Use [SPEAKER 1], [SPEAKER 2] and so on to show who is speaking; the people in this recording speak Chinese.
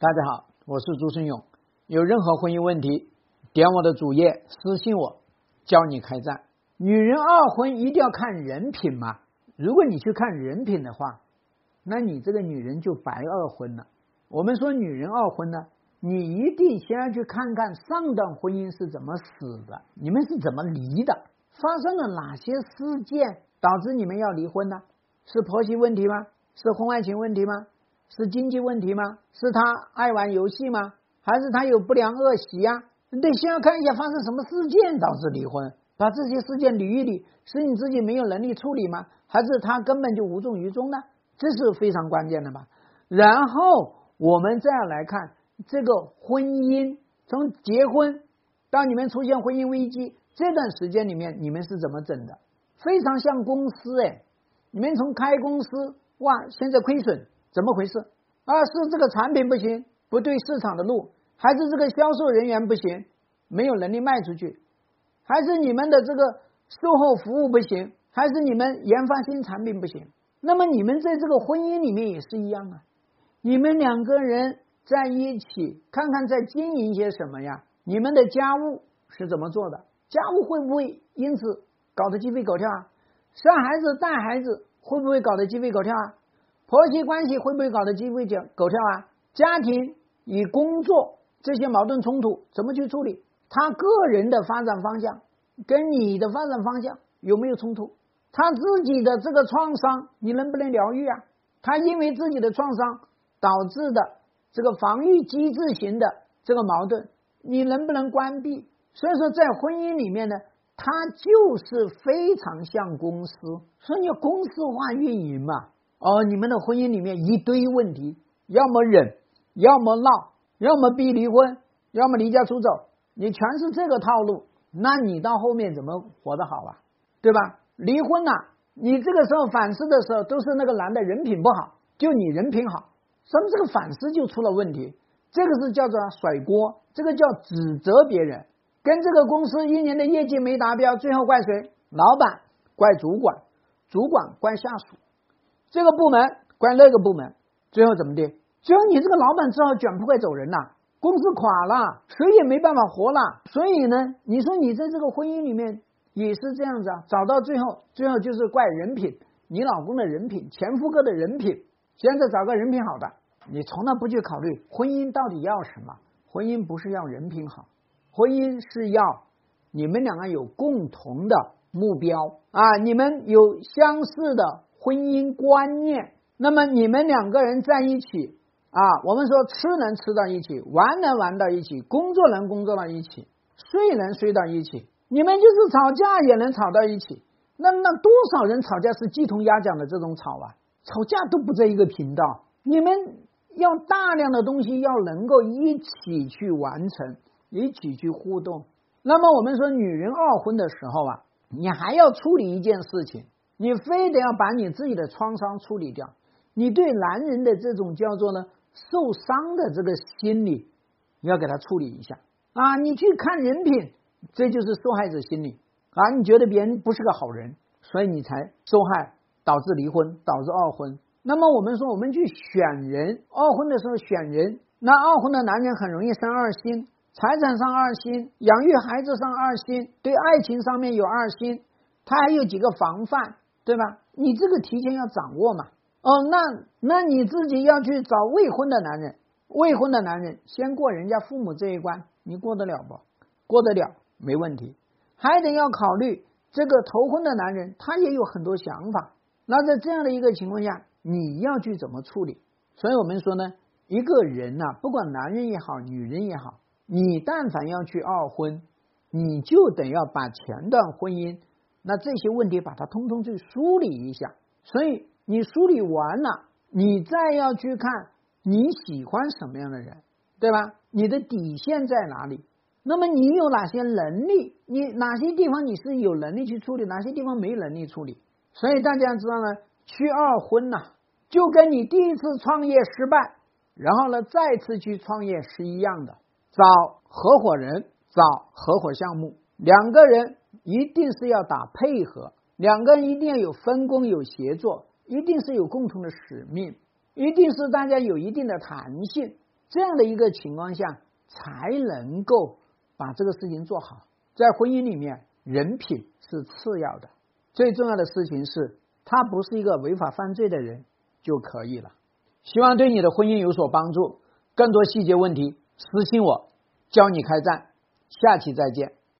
[SPEAKER 1] 大家好，我是朱生勇。有任何婚姻问题，点我的主页私信我，教你开战。女人二婚一定要看人品吗？如果你去看人品的话，那你这个女人就白二婚了。我们说女人二婚呢，你一定先要去看看上段婚姻是怎么死的，你们是怎么离的，发生了哪些事件导致你们要离婚呢？是婆媳问题吗？是婚外情问题吗？是经济问题吗？是他爱玩游戏吗？还是他有不良恶习呀？你得先要看一下发生什么事件导致离婚，把这些事件捋一捋，是你自己没有能力处理吗？还是他根本就无动于衷呢？这是非常关键的吧。然后我们再来看这个婚姻，从结婚到你们出现婚姻危机这段时间里面，你们是怎么整的？非常像公司哎，你们从开公司哇，现在亏损。怎么回事？啊，是这个产品不行，不对市场的路，还是这个销售人员不行，没有能力卖出去，还是你们的这个售后服务不行，还是你们研发新产品不行？那么你们在这个婚姻里面也是一样啊，你们两个人在一起，看看在经营些什么呀？你们的家务是怎么做的？家务会不会因此搞得鸡飞狗跳啊？生孩子带孩子会不会搞得鸡飞狗跳啊？婆媳关系会不会搞得鸡飞狗跳啊？家庭与工作这些矛盾冲突怎么去处理？他个人的发展方向跟你的发展方向有没有冲突？他自己的这个创伤你能不能疗愈啊？他因为自己的创伤导致的这个防御机制型的这个矛盾，你能不能关闭？所以说，在婚姻里面呢，它就是非常像公司，所以要公司化运营嘛。哦，你们的婚姻里面一堆问题，要么忍，要么闹，要么逼离婚，要么离家出走，你全是这个套路，那你到后面怎么活得好啊？对吧？离婚了，你这个时候反思的时候，都是那个男的人品不好，就你人品好，咱们这个反思就出了问题，这个是叫做甩锅，这个叫指责别人，跟这个公司一年的业绩没达标，最后怪谁？老板怪主管，主管怪下属。这个部门怪那个部门，最后怎么的？最后你这个老板只好卷铺盖走人了，公司垮了，谁也没办法活了。所以呢，你说你在这个婚姻里面也是这样子啊，找到最后，最后就是怪人品，你老公的人品，前夫哥的人品。现在找个人品好的，你从来不去考虑婚姻到底要什么？婚姻不是要人品好，婚姻是要你们两个有共同的目标啊，你们有相似的。婚姻观念，那么你们两个人在一起啊，我们说吃能吃到一起，玩能玩到一起，工作能工作到一起，睡能睡到一起，你们就是吵架也能吵到一起。那那多少人吵架是鸡同鸭讲的这种吵啊？吵架都不在一个频道。你们要大量的东西要能够一起去完成，一起去互动。那么我们说女人二婚的时候啊，你还要处理一件事情。你非得要把你自己的创伤处理掉，你对男人的这种叫做呢受伤的这个心理，你要给他处理一下啊！你去看人品，这就是受害者心理啊！你觉得别人不是个好人，所以你才受害，导致离婚，导致二婚。那么我们说，我们去选人，二婚的时候选人，那二婚的男人很容易生二心，财产上二心，养育孩子上二心，对爱情上面有二心，他还有几个防范。对吧？你这个提前要掌握嘛。哦，那那你自己要去找未婚的男人，未婚的男人先过人家父母这一关，你过得了不？过得了，没问题。还得要考虑这个头婚的男人，他也有很多想法。那在这样的一个情况下，你要去怎么处理？所以我们说呢，一个人呐，不管男人也好，女人也好，你但凡要去二婚，你就得要把前段婚姻。那这些问题把它通通去梳理一下，所以你梳理完了，你再要去看你喜欢什么样的人，对吧？你的底线在哪里？那么你有哪些能力？你哪些地方你是有能力去处理，哪些地方没能力处理？所以大家知道呢，去二婚呐，就跟你第一次创业失败，然后呢再次去创业是一样的，找合伙人，找合伙项目，两个人。一定是要打配合，两个人一定要有分工有协作，一定是有共同的使命，一定是大家有一定的弹性，这样的一个情况下，才能够把这个事情做好。在婚姻里面，人品是次要的，最重要的事情是他不是一个违法犯罪的人就可以了。希望对你的婚姻有所帮助。更多细节问题私信我，教你开战。下期再见。